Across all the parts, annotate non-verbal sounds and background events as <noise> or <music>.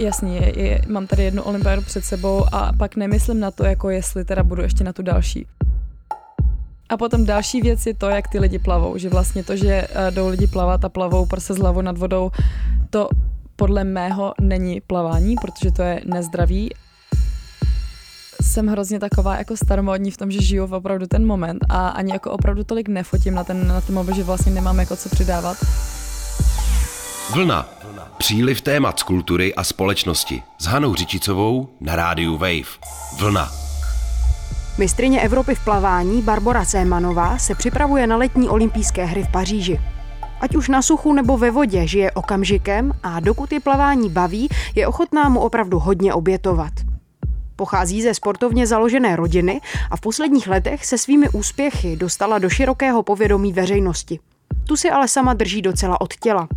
jasný, je, je, mám tady jednu olympiádu před sebou a pak nemyslím na to, jako jestli teda budu ještě na tu další. A potom další věc je to, jak ty lidi plavou, že vlastně to, že uh, jdou lidi plavat a plavou prse z hlavou nad vodou, to podle mého není plavání, protože to je nezdravý. Jsem hrozně taková jako staromodní v tom, že žiju v opravdu ten moment a ani jako opravdu tolik nefotím na ten, na ten mobil, že vlastně nemám jako co přidávat. Vlna. Příliv témat z kultury a společnosti. S Hanou Řičicovou na rádiu Wave. Vlna. Mistrině Evropy v plavání Barbara Sémanová se připravuje na letní olympijské hry v Paříži. Ať už na suchu nebo ve vodě žije okamžikem a dokud je plavání baví, je ochotná mu opravdu hodně obětovat. Pochází ze sportovně založené rodiny a v posledních letech se svými úspěchy dostala do širokého povědomí veřejnosti. Tu si ale sama drží docela od těla.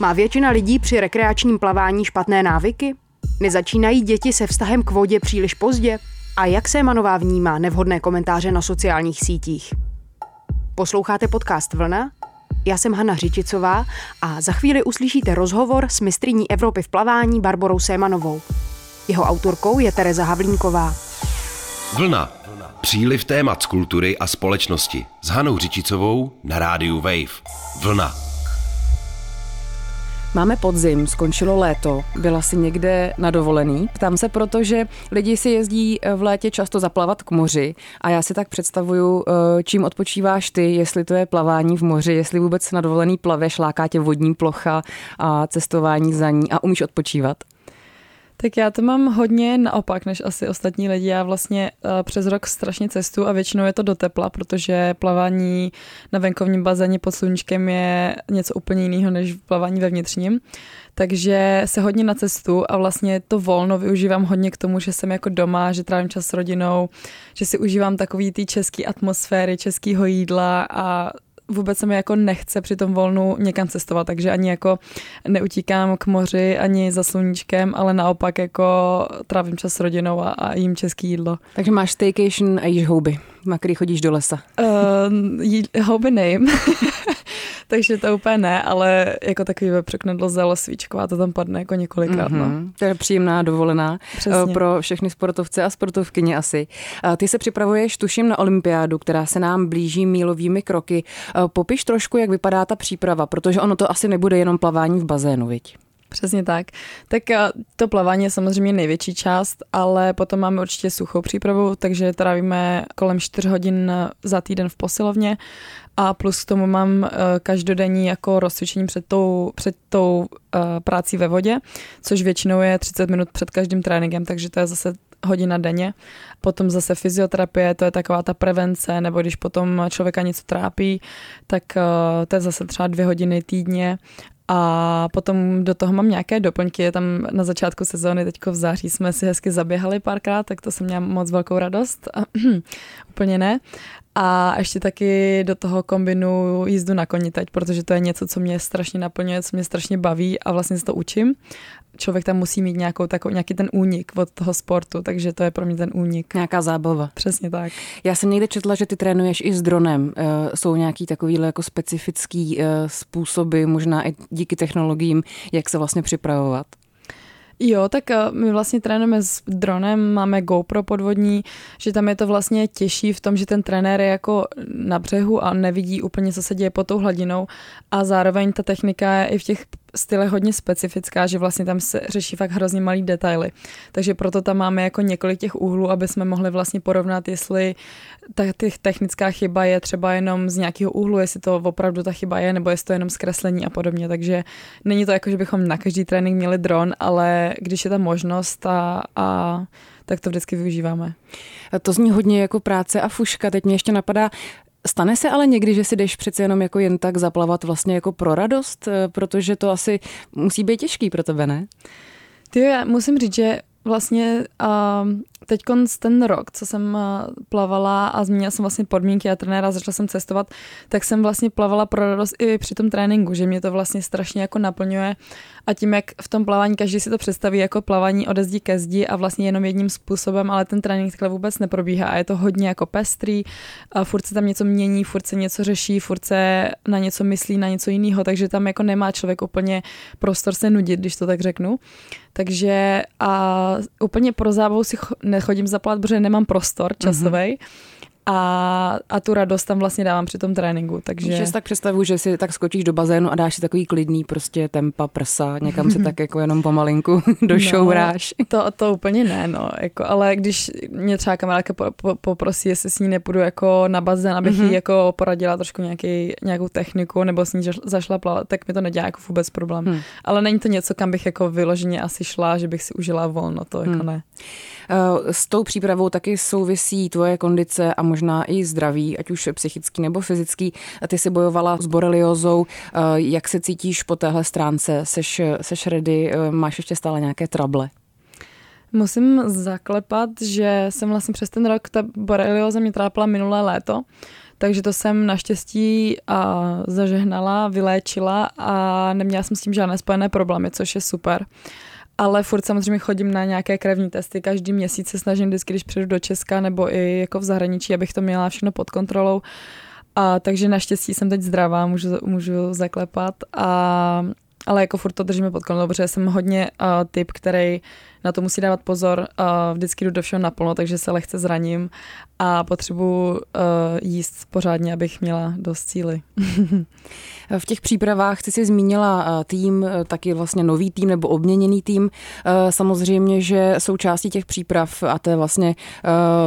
Má většina lidí při rekreačním plavání špatné návyky? Nezačínají děti se vztahem k vodě příliš pozdě? A jak se Manová vnímá nevhodné komentáře na sociálních sítích? Posloucháte podcast Vlna? Já jsem Hanna Řičicová a za chvíli uslyšíte rozhovor s mistriní Evropy v plavání Barborou Sémanovou. Jeho autorkou je Tereza Havlínková. Vlna. Příliv témat z kultury a společnosti. S Hanou Řičicovou na rádiu Wave. Vlna. Máme podzim, skončilo léto, byla si někde na dovolený. Ptám se proto, že lidi si jezdí eh, v létě často zaplavat k moři a já si tak představuju, eh, čím odpočíváš ty, jestli to je plavání v moři, jestli vůbec na dovolený plaveš, láká tě vodní plocha a cestování za ní a umíš odpočívat. Tak já to mám hodně naopak než asi ostatní lidi. Já vlastně uh, přes rok strašně cestu a většinou je to do tepla, protože plavání na venkovním bazéně pod sluníčkem je něco úplně jiného než plavání ve vnitřním. Takže se hodně na cestu a vlastně to volno využívám hodně k tomu, že jsem jako doma, že trávím čas s rodinou, že si užívám takový ty český atmosféry, českého jídla a vůbec se mi jako nechce při tom volnu někam cestovat, takže ani jako neutíkám k moři, ani za sluníčkem, ale naopak jako trávím čas s rodinou a, a jím český jídlo. Takže máš staycation a jíš houby, na který chodíš do lesa. Uh, jí, houby nejím. <laughs> takže to úplně ne, ale jako takový překnedlo zelo svíčko a to tam padne jako několikrát. Mm-hmm. No. To je příjemná dovolená Přesně. pro všechny sportovce a sportovkyně asi. Ty se připravuješ, tuším, na olympiádu, která se nám blíží mílovými kroky. Popiš trošku, jak vypadá ta příprava, protože ono to asi nebude jenom plavání v bazénu, viď? Přesně tak. Tak to plavání je samozřejmě největší část, ale potom máme určitě suchou přípravu, takže trávíme kolem 4 hodin za týden v posilovně a plus k tomu mám uh, každodenní jako rozcvičení před tou, před tou uh, prácí ve vodě, což většinou je 30 minut před každým tréninkem, takže to je zase hodina denně. Potom zase fyzioterapie, to je taková ta prevence, nebo když potom člověka něco trápí, tak uh, to je zase třeba dvě hodiny týdně a potom do toho mám nějaké doplňky, tam na začátku sezóny, teďko v září jsme si hezky zaběhali párkrát, tak to jsem měla moc velkou radost. <clears throat> Úplně ne. A ještě taky do toho kombinu jízdu na koni teď, protože to je něco, co mě strašně naplňuje, co mě strašně baví a vlastně se to učím. Člověk tam musí mít nějakou, takovou, nějaký ten únik od toho sportu, takže to je pro mě ten únik. Nějaká zábava. Přesně tak. Já jsem někde četla, že ty trénuješ i s dronem. E, jsou nějaký takovýhle jako specifický e, způsoby, možná i díky technologiím, jak se vlastně připravovat? Jo, tak eh, my vlastně trénujeme s dronem, máme GoPro podvodní, že tam je to vlastně těžší v tom, že ten trenér je jako na břehu a nevidí úplně, co se děje pod tou hladinou. A zároveň ta technika je i v těch stylech hodně specifická, že vlastně tam se řeší fakt hrozně malý detaily. Takže proto tam máme jako několik těch úhlů, aby jsme mohli vlastně porovnat, jestli ta technická chyba je třeba jenom z nějakého úhlu, jestli to opravdu ta chyba je, nebo jestli to jenom zkreslení a podobně. Takže není to jako, že bychom na každý trénink měli dron, ale když je ta možnost a, a tak to vždycky využíváme. To zní hodně jako práce a fuška. Teď mě ještě napadá, Stane se ale někdy, že si jdeš přece jenom jako jen tak zaplavat vlastně jako pro radost, eh, protože to asi musí být těžký pro tebe, ne? Ty, já musím říct, že vlastně uh, teď ten rok, co jsem eh, plavala a změnila jsem vlastně podmínky a trenéra, začala jsem cestovat, tak jsem vlastně plavala pro radost i při tom tréninku, že mě to vlastně strašně jako naplňuje a tím, jak v tom plavání každý si to představí jako plavání ode zdi ke zdi a vlastně jenom jedním způsobem, ale ten trénink takhle vůbec neprobíhá a je to hodně jako pestrý, a furt se tam něco mění, furt se něco řeší, furt se na něco myslí, na něco jiného, takže tam jako nemá člověk úplně prostor se nudit, když to tak řeknu. Takže a úplně pro zábavu si nechodím zaplavat, protože nemám prostor časový. Mm-hmm a, a tu radost tam vlastně dávám při tom tréninku. Takže... Že si tak představu, že si tak skočíš do bazénu a dáš si takový klidný prostě tempa prsa, někam se <laughs> tak jako jenom pomalinku <laughs> došouráš. No, to, to úplně ne, no, jako, ale když mě třeba kamarádka po, po, poprosí, jestli s ní nepůjdu jako na bazén, abych mm-hmm. jí jako poradila trošku nějaký, nějakou techniku nebo s ní zašla plavat, tak mi to nedělá jako vůbec problém. Hmm. Ale není to něco, kam bych jako vyloženě asi šla, že bych si užila volno, to jako hmm. ne. Eh, s tou přípravou taky souvisí tvoje kondice a možná i zdraví, ať už psychický nebo fyzický. Ty jsi bojovala s boreliozou. Eh, jak se cítíš po téhle stránce? Seš, seš ready? Eh, máš ještě stále nějaké trable? Musím zaklepat, že jsem vlastně přes ten rok, ta borelioza mě trápila minulé léto, takže to jsem naštěstí a zažehnala, vyléčila a neměla jsem s tím žádné spojené problémy, což je super ale furt samozřejmě chodím na nějaké krevní testy, každý měsíc se snažím vždycky, když přijdu do Česka nebo i jako v zahraničí, abych to měla všechno pod kontrolou. A, takže naštěstí jsem teď zdravá, můžu, můžu zaklepat, a, ale jako furt to držíme pod kontrolou, protože jsem hodně uh, typ, který na to musí dávat pozor, uh, vždycky jdu do všeho naplno, takže se lehce zraním a potřebuji uh, jíst pořádně, abych měla dost síly. v těch přípravách jsi si zmínila tým, taky vlastně nový tým nebo obměněný tým. Samozřejmě, že součástí těch příprav a té vlastně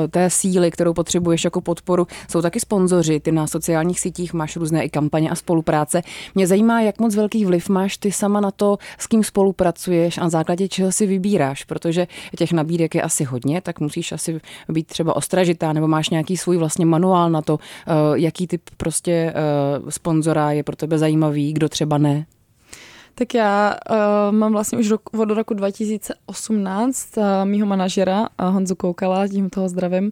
té síly, kterou potřebuješ jako podporu, jsou taky sponzoři. Ty na sociálních sítích máš různé i kampaně a spolupráce. Mě zajímá, jak moc velký vliv máš ty sama na to, s kým spolupracuješ a na základě čeho si vybíráš, protože těch nabídek je asi hodně, tak musíš asi být třeba ostražitá nebo máš nějaký svůj vlastně manuál na to, eh, jaký typ prostě eh, sponzora je pro tebe zajímavý, kdo třeba ne. Tak já uh, mám vlastně už rok, od roku 2018 uh, mýho manažera uh, Honzu Koukala, tím toho zdravím.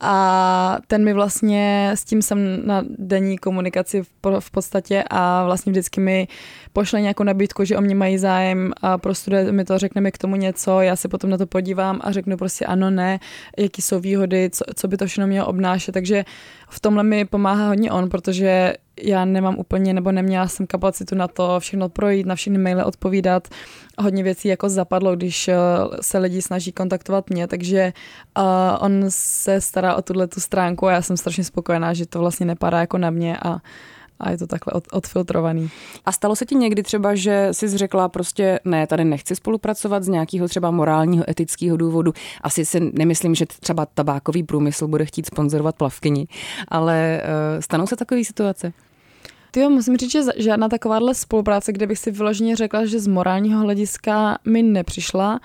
A ten mi vlastně, s tím jsem na denní komunikaci v, v podstatě a vlastně vždycky mi pošle nějakou nabídku, že o mě mají zájem a prostuduje mi to, řekne mi k tomu něco, já se potom na to podívám a řeknu prostě ano, ne, jaký jsou výhody, co, co by to všechno mělo obnášet. Takže v tomhle mi pomáhá hodně on, protože já nemám úplně, nebo neměla jsem kapacitu na to všechno projít, na všechny maily odpovídat. Hodně věcí jako zapadlo, když eh, se lidi snaží kontaktovat mě, takže uh, on se stará o tuhle tu stránku a já jsem strašně spokojená, že to vlastně nepadá jako na mě a a je to takhle od, odfiltrovaný. A stalo se ti někdy třeba, že jsi řekla prostě ne, tady nechci spolupracovat z nějakého třeba morálního, etického důvodu. Asi si nemyslím, že třeba tabákový průmysl bude chtít sponzorovat plavkyni, ale uh, stanou se takové situace? Ty musím říct, že žádná takováhle spolupráce, kde bych si vyloženě řekla, že z morálního hlediska mi nepřišla,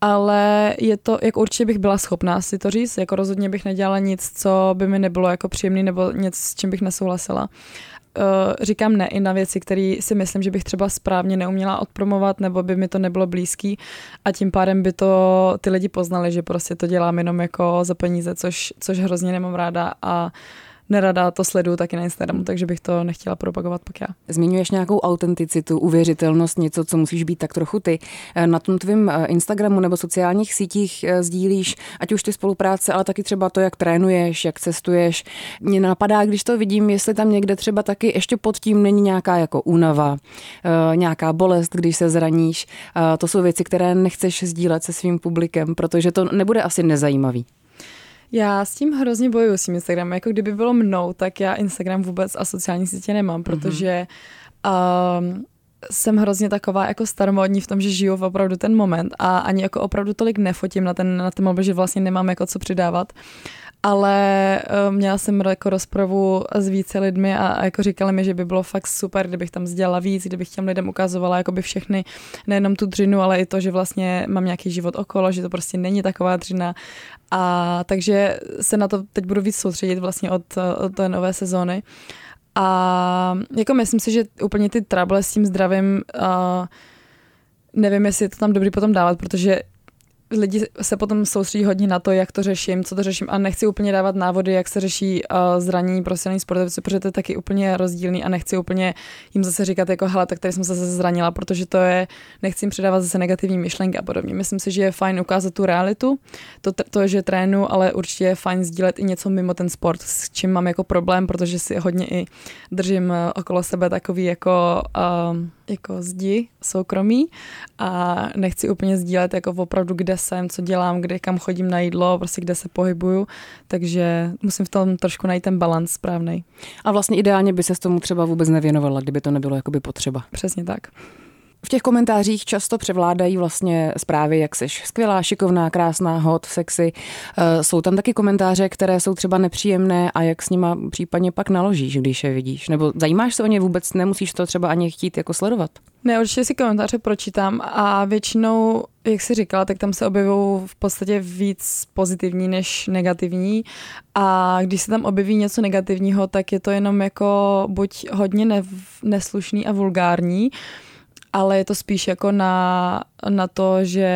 ale je to, jak určitě bych byla schopná si to říct, jako rozhodně bych nedělala nic, co by mi nebylo jako příjemný nebo něco, s čím bych nesouhlasila. Uh, říkám ne i na věci, které si myslím, že bych třeba správně neuměla odpromovat, nebo by mi to nebylo blízký a tím pádem by to ty lidi poznali, že prostě to dělám jenom jako za peníze, což, což hrozně nemám ráda a nerada to sleduju taky na Instagramu, takže bych to nechtěla propagovat pak já. Zmiňuješ nějakou autenticitu, uvěřitelnost, něco, co musíš být tak trochu ty. Eh, na tom tvém eh, Instagramu nebo sociálních sítích eh, sdílíš, ať už ty spolupráce, ale taky třeba to, jak trénuješ, jak cestuješ. Mně napadá, když to vidím, jestli tam někde třeba taky ještě pod tím není nějaká jako únava, nějaká bolest, když se zraníš. To jsou věci, které nechceš sdílet se svým publikem, protože to nebude asi nezajímavý. Já s tím hrozně bojuju s tím Instagramem. Jako kdyby bylo mnou, tak já Instagram vůbec a sociální sítě nemám, mhm. protože um, jsem hrozně taková jako staromodní v tom, že žiju v opravdu ten moment a ani jako opravdu tolik nefotím na ten, na ten mobil, že vlastně nemám jako co přidávat. Ale uh, měla jsem jako rozpravu s více lidmi a, a jako říkali mi, že by bylo fakt super, kdybych tam sdělala víc, kdybych těm lidem ukazovala jakoby všechny, nejenom tu dřinu, ale i to, že vlastně mám nějaký život okolo, že to prostě není taková dřina a takže se na to teď budu víc soustředit vlastně od, od té nové sezóny. A jako myslím si, že úplně ty trable s tím zdravím, uh, nevím, jestli je to tam dobrý potom dávat, protože lidi se potom soustředí hodně na to, jak to řeším, co to řeším a nechci úplně dávat návody, jak se řeší uh, zranění profesionální sportovců, protože to je taky úplně rozdílný a nechci úplně jim zase říkat jako hele, tak tady jsem se zase zranila, protože to je, nechci jim předávat zase negativní myšlenky a podobně. Myslím si, že je fajn ukázat tu realitu, to, to že trénu, ale určitě je fajn sdílet i něco mimo ten sport, s čím mám jako problém, protože si hodně i držím eh, okolo sebe takový jako uh, jako zdi soukromí a nechci úplně sdílet jako opravdu, kde jsem, co dělám, kde kam chodím na jídlo, prostě kde se pohybuju, takže musím v tom trošku najít ten balans správný. A vlastně ideálně by se s tomu třeba vůbec nevěnovala, kdyby to nebylo jakoby potřeba. Přesně tak. V těch komentářích často převládají vlastně zprávy, jak jsi skvělá, šikovná, krásná, hot, sexy. Eh, jsou tam taky komentáře, které jsou třeba nepříjemné a jak s nima případně pak naložíš, když je vidíš? Nebo zajímáš se o ně vůbec, nemusíš to třeba ani chtít jako sledovat? Ne, určitě si komentáře pročítám a většinou, jak jsi říkala, tak tam se objevují v podstatě víc pozitivní než negativní a když se tam objeví něco negativního, tak je to jenom jako buď hodně ne- neslušný a vulgární, ale je to spíš jako na, na to, že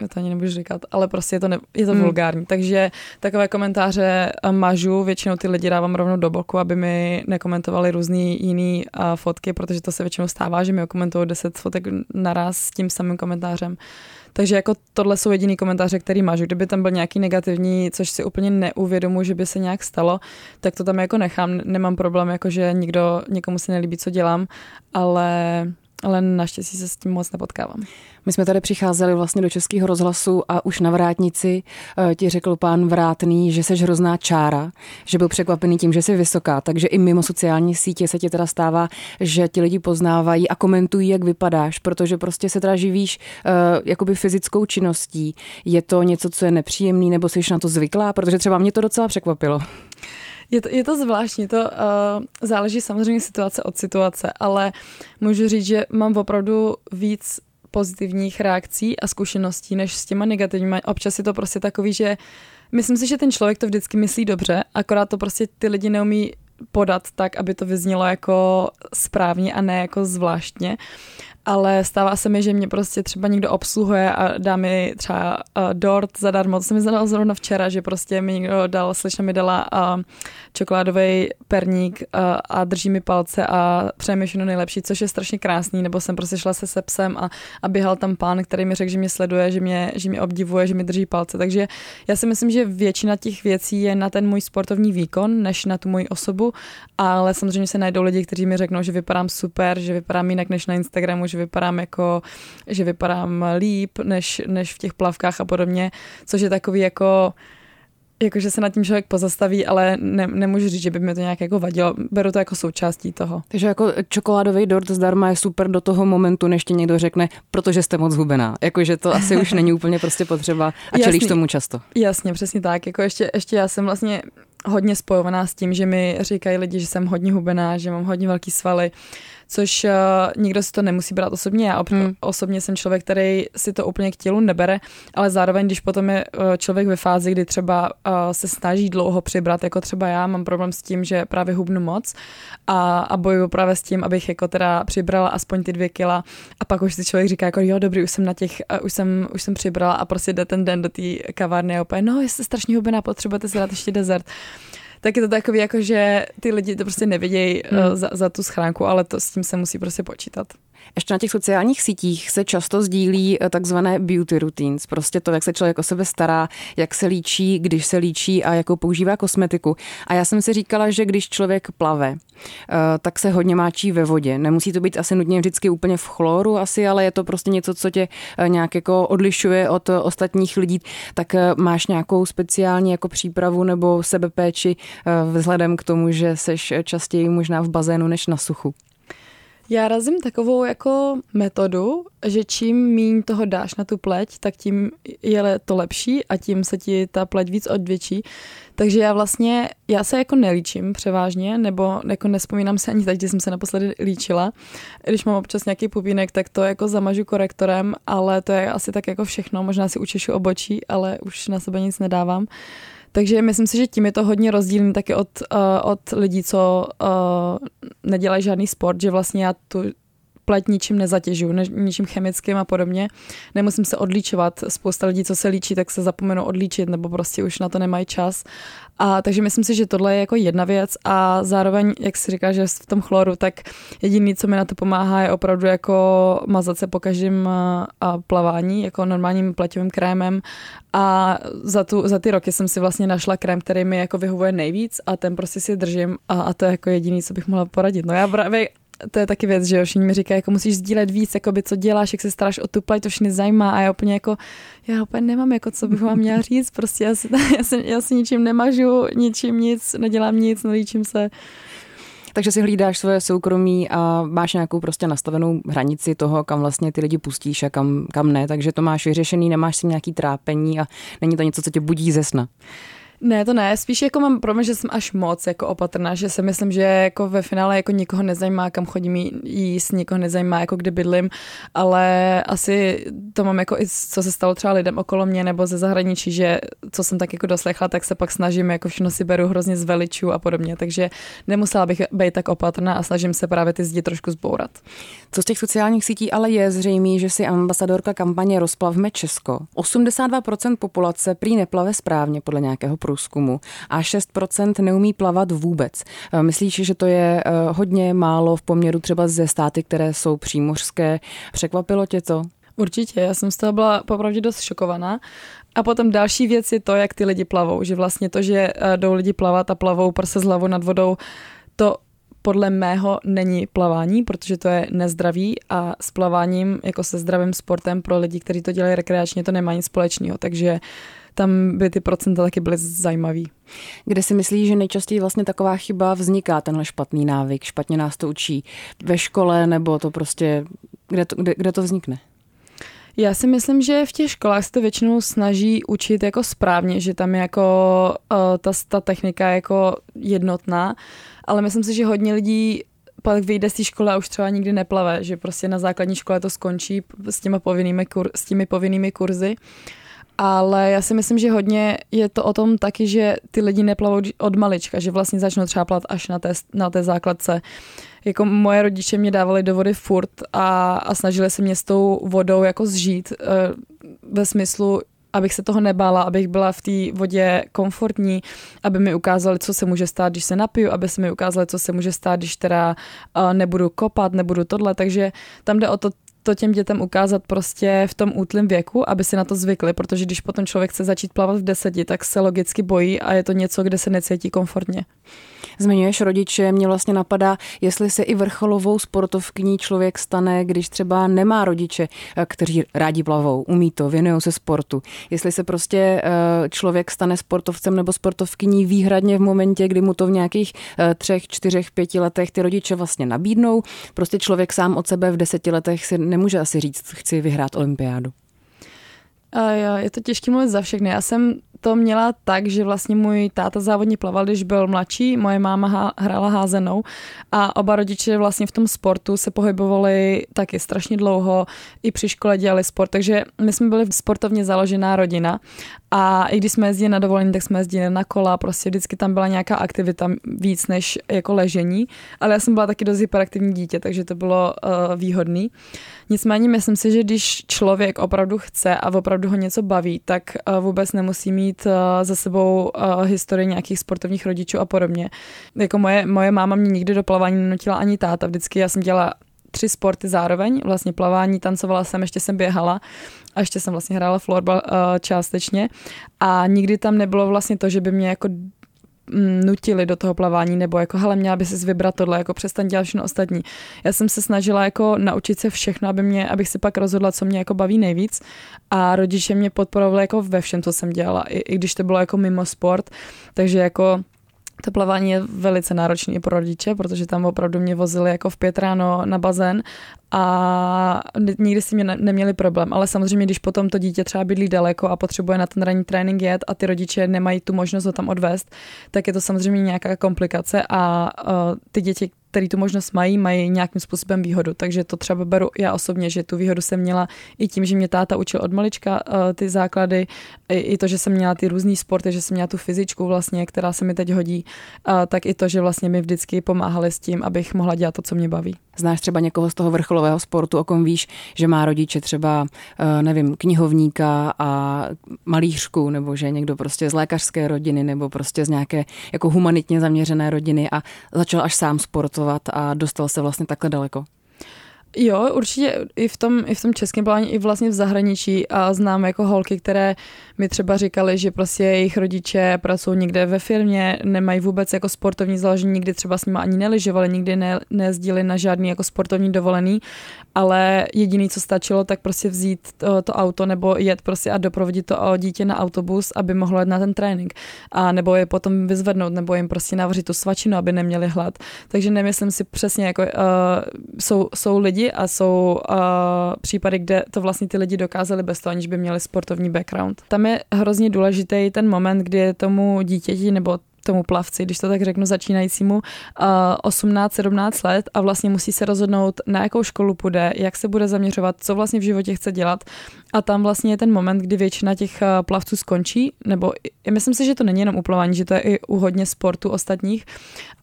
já to ani nebudu říkat, ale prostě je to, ne, je to hmm. vulgární. Takže takové komentáře mažu, většinou ty lidi dávám rovnou do boku, aby mi nekomentovali různý jiný uh, fotky, protože to se většinou stává, že mi komentují 10 fotek naraz s tím samým komentářem. Takže jako tohle jsou jediný komentáře, který mažu. Kdyby tam byl nějaký negativní, což si úplně neuvědomuji, že by se nějak stalo, tak to tam jako nechám. Nemám problém, jako že nikdo, někomu se nelíbí, co dělám, ale ale naštěstí se s tím moc nepotkávám. My jsme tady přicházeli vlastně do Českého rozhlasu a už na vrátnici eh, ti řekl pán Vrátný, že seš hrozná čára, že byl překvapený tím, že jsi vysoká, takže i mimo sociální sítě se ti teda stává, že ti lidi poznávají a komentují, jak vypadáš, protože prostě se teda živíš uh, jakoby fyzickou činností. Je to něco, co je nepříjemný, nebo jsi na to zvyklá? Protože třeba mě to docela překvapilo. Je to, je to zvláštní, to uh, záleží samozřejmě situace od situace, ale můžu říct, že mám opravdu víc pozitivních reakcí a zkušeností než s těma negativními. Občas je to prostě takový, že myslím si, že ten člověk to vždycky myslí dobře, akorát to prostě ty lidi neumí podat tak, aby to vyznělo jako správně a ne jako zvláštně ale stává se mi, že mě prostě třeba někdo obsluhuje a dá mi třeba uh, dort zadarmo. To se mi zadalo zrovna včera, že prostě mi někdo dal, slyšela mi dala uh, čokoládový perník uh, a drží mi palce a přeje mi všechno nejlepší, což je strašně krásný, nebo jsem prostě šla se sepsem a, a běhal tam pán, který mi řekl, že mě sleduje, že mě, že mě obdivuje, že mi drží palce. Takže já si myslím, že většina těch věcí je na ten můj sportovní výkon, než na tu moji osobu, ale samozřejmě se najdou lidi, kteří mi řeknou, že vypadám super, že vypadám jinak než na Instagramu, že vypadám jako, že vypadám líp než, než v těch plavkách a podobně, což je takový jako jakože se nad tím člověk pozastaví, ale ne, nemůžu říct, že by mi to nějak jako vadilo. Beru to jako součástí toho. Takže jako čokoládový dort zdarma je super do toho momentu, než ti někdo řekne, protože jste moc hubená. Jakože to asi už není úplně prostě potřeba a čelíš tomu často. Jasně, přesně tak. Jako ještě, ještě já jsem vlastně hodně spojovaná s tím, že mi říkají lidi, že jsem hodně hubená, že mám hodně velký svaly což uh, nikdo si to nemusí brát osobně. Já hmm. osobně jsem člověk, který si to úplně k tělu nebere, ale zároveň, když potom je uh, člověk ve fázi, kdy třeba uh, se snaží dlouho přibrat, jako třeba já, mám problém s tím, že právě hubnu moc a, a bojuju právě s tím, abych jako teda přibrala aspoň ty dvě kila a pak už si člověk říká jako jo, dobrý, už jsem na těch, uh, už jsem, už jsem přibrala a prostě jde ten den do té kavárny a opět, no, jste strašně hubená, potřebujete si dát ještě dezert tak je to takový, jako že ty lidi to prostě nevidějí hmm. uh, za, za tu schránku, ale to s tím se musí prostě počítat. Ještě na těch sociálních sítích se často sdílí eh, takzvané beauty routines, prostě to, jak se člověk o sebe stará, jak se líčí, když se líčí a jakou používá kosmetiku. A já jsem si říkala, že když člověk plave, eh, tak se hodně máčí ve vodě. Nemusí to být asi nutně vždycky úplně v chloru asi, ale je to prostě něco, co tě eh, nějak jako odlišuje od ostatních lidí. Tak máš nějakou speciální jako přípravu nebo sebepéči vzhledem k tomu, že seš častěji možná v bazénu než na suchu? Já razím takovou jako metodu, že čím míň toho dáš na tu pleť, tak tím je to lepší a tím se ti ta pleť víc odvětší. Takže já vlastně, já se jako nelíčím převážně, nebo jako nespomínám se ani tak, že jsem se naposledy líčila. Když mám občas nějaký pupínek, tak to jako zamažu korektorem, ale to je asi tak jako všechno. Možná si učešu obočí, ale už na sebe nic nedávám. Takže myslím si, že tím je to hodně rozdílný taky od, uh, od lidí, co uh, nedělají žádný sport, že vlastně já tu pleť ničím nezatěžuju, ne, ničím chemickým a podobně. Nemusím se odlíčovat. Spousta lidí, co se líčí, tak se zapomenou odlíčit nebo prostě už na to nemají čas. A takže myslím si, že tohle je jako jedna věc a zároveň, jak si říká, že v tom chloru, tak jediný, co mi na to pomáhá, je opravdu jako mazat se po každém plavání, jako normálním pleťovým krémem a za, tu, za ty roky jsem si vlastně našla krém, který mi jako vyhovuje nejvíc a ten prostě si držím a, a to je jako jediný, co bych mohla poradit. No já právě to je taky věc, že jo, všichni mi říkají, jako musíš sdílet víc, jako by co děláš, jak se staráš o tu pleť, to všechny zajímá a já úplně jako, já úplně nemám, jako co bych vám měla říct, prostě já si, <laughs> já si, já si ničím nemažu, ničím nic, nedělám nic, nelíčím se. Takže si hlídáš svoje soukromí a máš nějakou prostě nastavenou hranici toho, kam vlastně ty lidi pustíš a kam, kam ne, takže to máš vyřešený, nemáš si nějaký trápení a není to něco, co tě budí ze sna. Ne, to ne, spíš jako mám problém, že jsem až moc jako opatrná, že si myslím, že jako ve finále jako nikoho nezajímá, kam chodím jíst, nikoho nezajímá, jako kde bydlím, ale asi to mám jako i co se stalo třeba lidem okolo mě nebo ze zahraničí, že co jsem tak jako doslechla, tak se pak snažím, jako všechno si beru hrozně z veličů a podobně, takže nemusela bych být tak opatrná a snažím se právě ty zdi trošku zbourat. Co z těch sociálních sítí ale je zřejmé, že si ambasadorka kampaně Rozplavme Česko. 82% populace prý neplave správně podle nějakého průzkumu a 6% neumí plavat vůbec. Eh, myslíš, že to je eh, hodně málo v poměru třeba ze státy, které jsou přímořské? Překvapilo tě to? Určitě, já jsem z toho byla popravdě dost šokovaná. A potom další věc je to, jak ty lidi plavou, že vlastně to, že eh, jdou lidi plavat a plavou prse z hlavu nad vodou, to podle mého není plavání, protože to je nezdravý a s plaváním jako se zdravým sportem pro lidi, kteří to dělají rekreačně, to nemá nic společného, takže tam by ty procenta taky byly zajímavý. Kde si myslíš, že nejčastěji vlastně taková chyba vzniká, tenhle špatný návyk, špatně nás to učí ve škole, nebo to prostě, kde to, kde, kde to vznikne? Já si myslím, že v těch školách se to většinou snaží učit jako správně, že tam je jako uh, ta, ta technika je jako jednotná, ale myslím si, že hodně lidí pak vyjde z té školy a už třeba nikdy neplave, že prostě na základní škole to skončí s povinnými, kur, s těmi povinnými kurzy. Ale já si myslím, že hodně je to o tom taky, že ty lidi neplavou od malička, že vlastně začnou třeba plavat až na té, na té základce. Jako moje rodiče mě dávali do vody furt a, a snažili se mě s tou vodou jako zžít e, ve smyslu, abych se toho nebála, abych byla v té vodě komfortní, aby mi ukázali, co se může stát, když se napiju, aby se mi ukázali, co se může stát, když teda uh, nebudu kopat, nebudu tohle, takže tam jde o to to těm dětem ukázat prostě v tom útlém věku, aby si na to zvykli, protože když potom člověk chce začít plavat v deseti, tak se logicky bojí a je to něco, kde se necítí komfortně. Zmiňuješ rodiče, mě vlastně napadá, jestli se i vrcholovou sportovkyní člověk stane, když třeba nemá rodiče, eh, kteří rádi plavou, umí to, věnují se sportu. Jestli se prostě eh, člověk stane sportovcem nebo sportovkyní výhradně v momentě, kdy mu to v nějakých eh, třech, čtyřech, pěti letech ty rodiče vlastně nabídnou. Prostě člověk sám od sebe v deseti letech si nemůže asi říct, chci vyhrát olympiádu. A jo, je to těžké mluvit za všechny. Já jsem to měla tak, že vlastně můj táta závodně plaval, když byl mladší, moje máma hrála házenou a oba rodiče vlastně v tom sportu se pohybovali taky strašně dlouho, i při škole dělali sport, takže my jsme byli sportovně založená rodina a i když jsme jezdili na dovolení, tak jsme jezdili na kola, prostě vždycky tam byla nějaká aktivita víc než jako ležení, ale já jsem byla taky dost hyperaktivní dítě, takže to bylo uh, výhodný. Nicméně myslím si, že když člověk opravdu chce a opravdu ho něco baví, tak uh, vůbec nemusí mít uh, za sebou uh, historii nějakých sportovních rodičů a podobně. Jako moje, moje máma mě nikdy do plavání nenutila ani táta, vždycky já jsem dělala tři sporty zároveň, vlastně plavání, tancovala jsem, ještě jsem běhala a ještě jsem vlastně hrála florbal uh, částečně. A nikdy tam nebylo vlastně to, že by mě jako mm, nutili do toho plavání, nebo jako, hele, měla by si vybrat tohle, jako přestan dělat všechno ostatní. Já jsem se snažila jako naučit se všechno, aby mě, abych si pak rozhodla, co mě jako baví nejvíc. A rodiče mě podporovali jako ve všem, co jsem dělala, i, i když to bylo jako mimo sport, takže jako to plavání je velice náročné i pro rodiče, protože tam opravdu mě vozili jako v pět ráno na bazén a nikdy si mě ne, neměli problém. Ale samozřejmě, když potom to dítě třeba bydlí daleko a potřebuje na ten ranní trénink jet a ty rodiče nemají tu možnost ho tam odvést, tak je to samozřejmě nějaká komplikace a uh, ty děti, který tu možnost mají, mají nějakým způsobem výhodu. Takže to třeba beru já osobně, že tu výhodu jsem měla i tím, že mě táta učil od malička uh, ty základy, i, i to, že jsem měla ty různý sporty, že jsem měla tu fyzičku vlastně, která se mi teď hodí, uh, tak i to, že vlastně mi vždycky pomáhali s tím, abych mohla dělat to, co mě baví. Znáš třeba někoho z toho vrcholového sportu, o kom víš, že má rodiče třeba, eh, nevím, knihovníka a malířku, nebo že někdo prostě z lékařské rodiny, nebo prostě z nějaké jako humanitně zaměřené rodiny a začal až sám sportovat a dostal se vlastně takhle daleko? Jo, určitě i v tom, i v tom českém pláně, i vlastně v zahraničí a znám jako holky, které mi třeba říkali, že prostě jejich rodiče pracují někde ve firmě, nemají vůbec jako sportovní založení, nikdy třeba s nimi ani neližovali, nikdy ne, nejezdili na žádný jako sportovní dovolený, ale jediný, co stačilo, tak prostě vzít to, to auto nebo jet prostě a doprovodit to dítě na autobus, aby mohlo jít na ten trénink. A nebo je potom vyzvednout, nebo jim prostě navařit tu svačinu, aby neměli hlad. Takže nemyslím si přesně, jako uh, jsou, jsou lidi a jsou uh, případy, kde to vlastně ty lidi dokázali bez toho, aniž by měli sportovní background. Tam je hrozně důležitý ten moment, kdy tomu dítěti nebo tomu plavci, když to tak řeknu, začínajícímu uh, 18-17 let a vlastně musí se rozhodnout, na jakou školu půjde, jak se bude zaměřovat, co vlastně v životě chce dělat. A tam vlastně je ten moment, kdy většina těch uh, plavců skončí, nebo já myslím si, že to není jenom uplování, že to je i u hodně sportu ostatních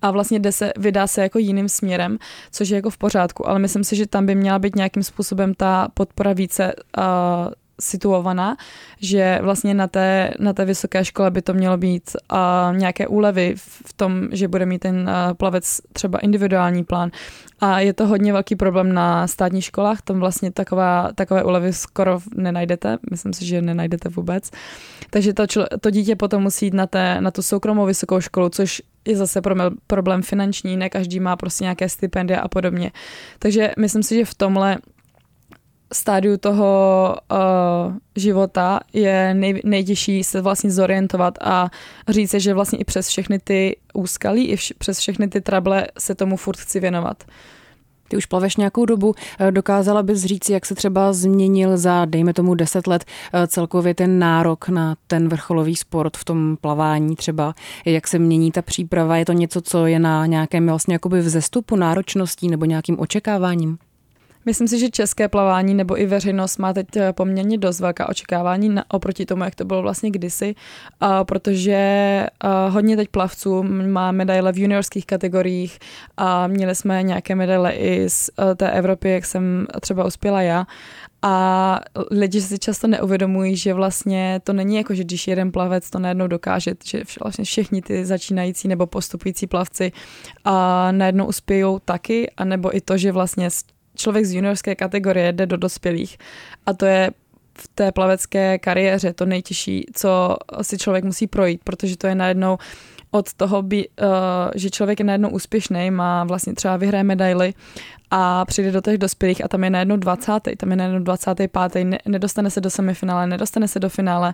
a vlastně jde se, vydá se jako jiným směrem, což je jako v pořádku, ale myslím si, že tam by měla být nějakým způsobem ta podpora více uh, situovaná, že vlastně na té, na té vysoké škole by to mělo být a nějaké úlevy v tom, že bude mít ten plavec třeba individuální plán. A je to hodně velký problém na státních školách, tam vlastně taková, takové úlevy skoro nenajdete, myslím si, že nenajdete vůbec. Takže to, člo, to dítě potom musí jít na, té, na tu soukromou vysokou školu, což je zase problém finanční, ne každý má prostě nějaké stipendia a podobně. Takže myslím si, že v tomhle stádiu toho uh, života je nej, nejtěžší se vlastně zorientovat a říct že vlastně i přes všechny ty úskalí, i vš, přes všechny ty trable se tomu furt chci věnovat. Ty už plaveš nějakou dobu, eh, dokázala bys říct, jak se třeba změnil za, dejme tomu, deset let eh, celkově ten nárok na ten vrcholový sport v tom plavání třeba, jak se mění ta příprava, je to něco, co je na nějakém vlastně jakoby vzestupu náročností nebo nějakým očekáváním? Myslím si, že české plavání nebo i veřejnost má teď eh, poměrně dost velká očekávání na, oproti tomu, jak to bylo vlastně kdysi, a protože a hodně teď plavců má medaile v juniorských kategoriích a měli jsme nějaké medaile i z eh, té Evropy, jak jsem třeba uspěla já. A lidi si často neuvědomují, že vlastně to není jako, že když jeden plavec to najednou dokáže, že vlastně všichni ty začínající nebo postupující plavci a najednou uspějou taky, anebo i to, že vlastně člověk z juniorské kategorie jde do dospělých a to je v té plavecké kariéře to nejtěžší, co si člověk musí projít, protože to je najednou od toho, by, uh, že člověk je najednou úspěšný, má vlastně třeba vyhraje medaily a přijde do těch dospělých a tam je najednou 20. tam je najednou 25. Ne, nedostane se do semifinále, nedostane se do finále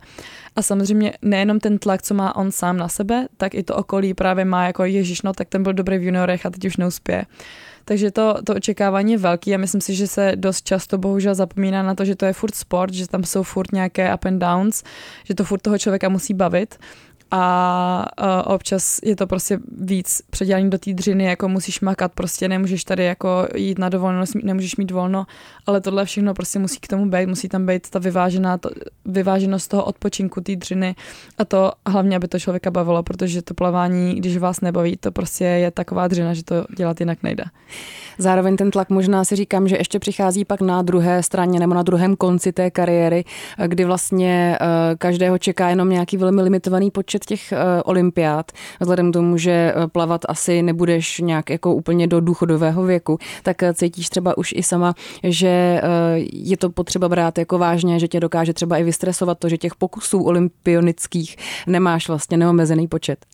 a samozřejmě nejenom ten tlak, co má on sám na sebe, tak i to okolí právě má jako Ježíš, no tak ten byl dobrý v juniorech a teď už neuspěje. Takže to, to očekávání je velký a myslím si, že se dost často bohužel zapomíná na to, že to je furt sport, že tam jsou furt nějaké up and downs, že to furt toho člověka musí bavit a uh, občas je to prostě víc předělání do té dřiny, jako musíš makat, prostě nemůžeš tady jako jít na dovolenou, nemůžeš mít volno, ale tohle všechno prostě musí k tomu být, musí tam být ta vyvážená, to, vyváženost toho odpočinku té dřiny a to hlavně, aby to člověka bavilo, protože to plavání, když vás nebaví, to prostě je taková dřina, že to dělat jinak nejde. Zároveň ten tlak možná si říkám, že ještě přichází pak na druhé straně nebo na druhém konci té kariéry, kdy vlastně každého čeká jenom nějaký velmi limitovaný počet těch olympiád. Vzhledem k tomu, že plavat asi nebudeš nějak jako úplně do důchodového věku, tak cítíš třeba už i sama, že je to potřeba brát jako vážně, že tě dokáže třeba i vystresovat to, že těch pokusů olympionických nemáš vlastně neomezený počet.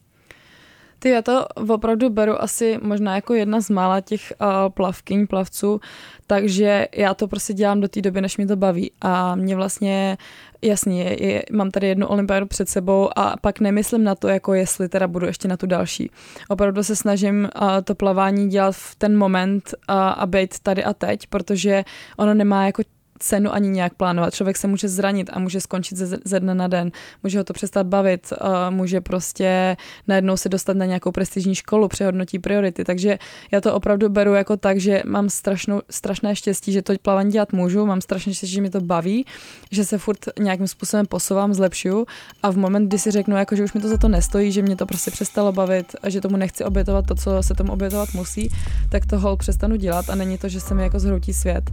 Ty, já to opravdu beru asi možná jako jedna z mála těch uh, plavkyň, plavců, takže já to prostě dělám do té doby, než mě to baví. A mě vlastně, jasně, je, je, mám tady jednu olympiádu před sebou a pak nemyslím na to, jako jestli teda budu ještě na tu další. Opravdu se snažím uh, to plavání dělat v ten moment uh, a být tady a teď, protože ono nemá jako cenu ani nějak plánovat. Člověk se může zranit a může skončit ze, ze dne na den. Může ho to přestat bavit, může prostě najednou se dostat na nějakou prestižní školu, přehodnotí priority. Takže já to opravdu beru jako tak, že mám strašnou, strašné štěstí, že to plavání dělat můžu, mám strašně štěstí, že mi to baví, že se furt nějakým způsobem posouvám, zlepšuju a v moment, kdy si řeknu, jako, že už mi to za to nestojí, že mě to prostě přestalo bavit a že tomu nechci obětovat to, co se tomu obětovat musí, tak to hol přestanu dělat a není to, že se mi jako zhroutí svět.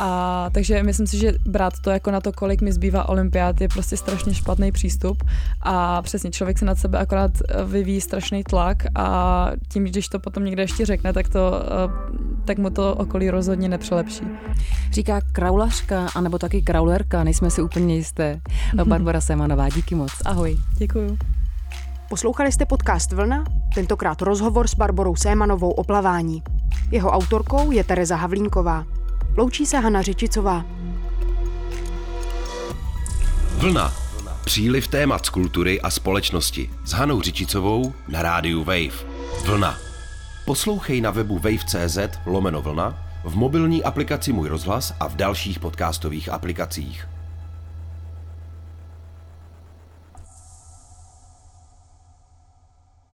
A takže myslím si, že brát to jako na to, kolik mi zbývá olympiád, je prostě strašně špatný přístup a přesně člověk se nad sebe akorát vyvíjí strašný tlak a tím, když to potom někde ještě řekne, tak, to, tak mu to okolí rozhodně nepřelepší. Říká kraulařka, anebo taky kraulerka, nejsme si úplně jisté. <laughs> Barbara Semanová, díky moc. Ahoj. Děkuju. Poslouchali jste podcast Vlna, tentokrát rozhovor s Barborou Sémanovou o plavání. Jeho autorkou je Tereza Havlínková. Loučí se Hana Řičicová. Vlna. Příliv témat z kultury a společnosti s Hanou Řičicovou na rádiu Wave. Vlna. Poslouchej na webu wave.cz lomeno vlna, v mobilní aplikaci Můj rozhlas a v dalších podcastových aplikacích.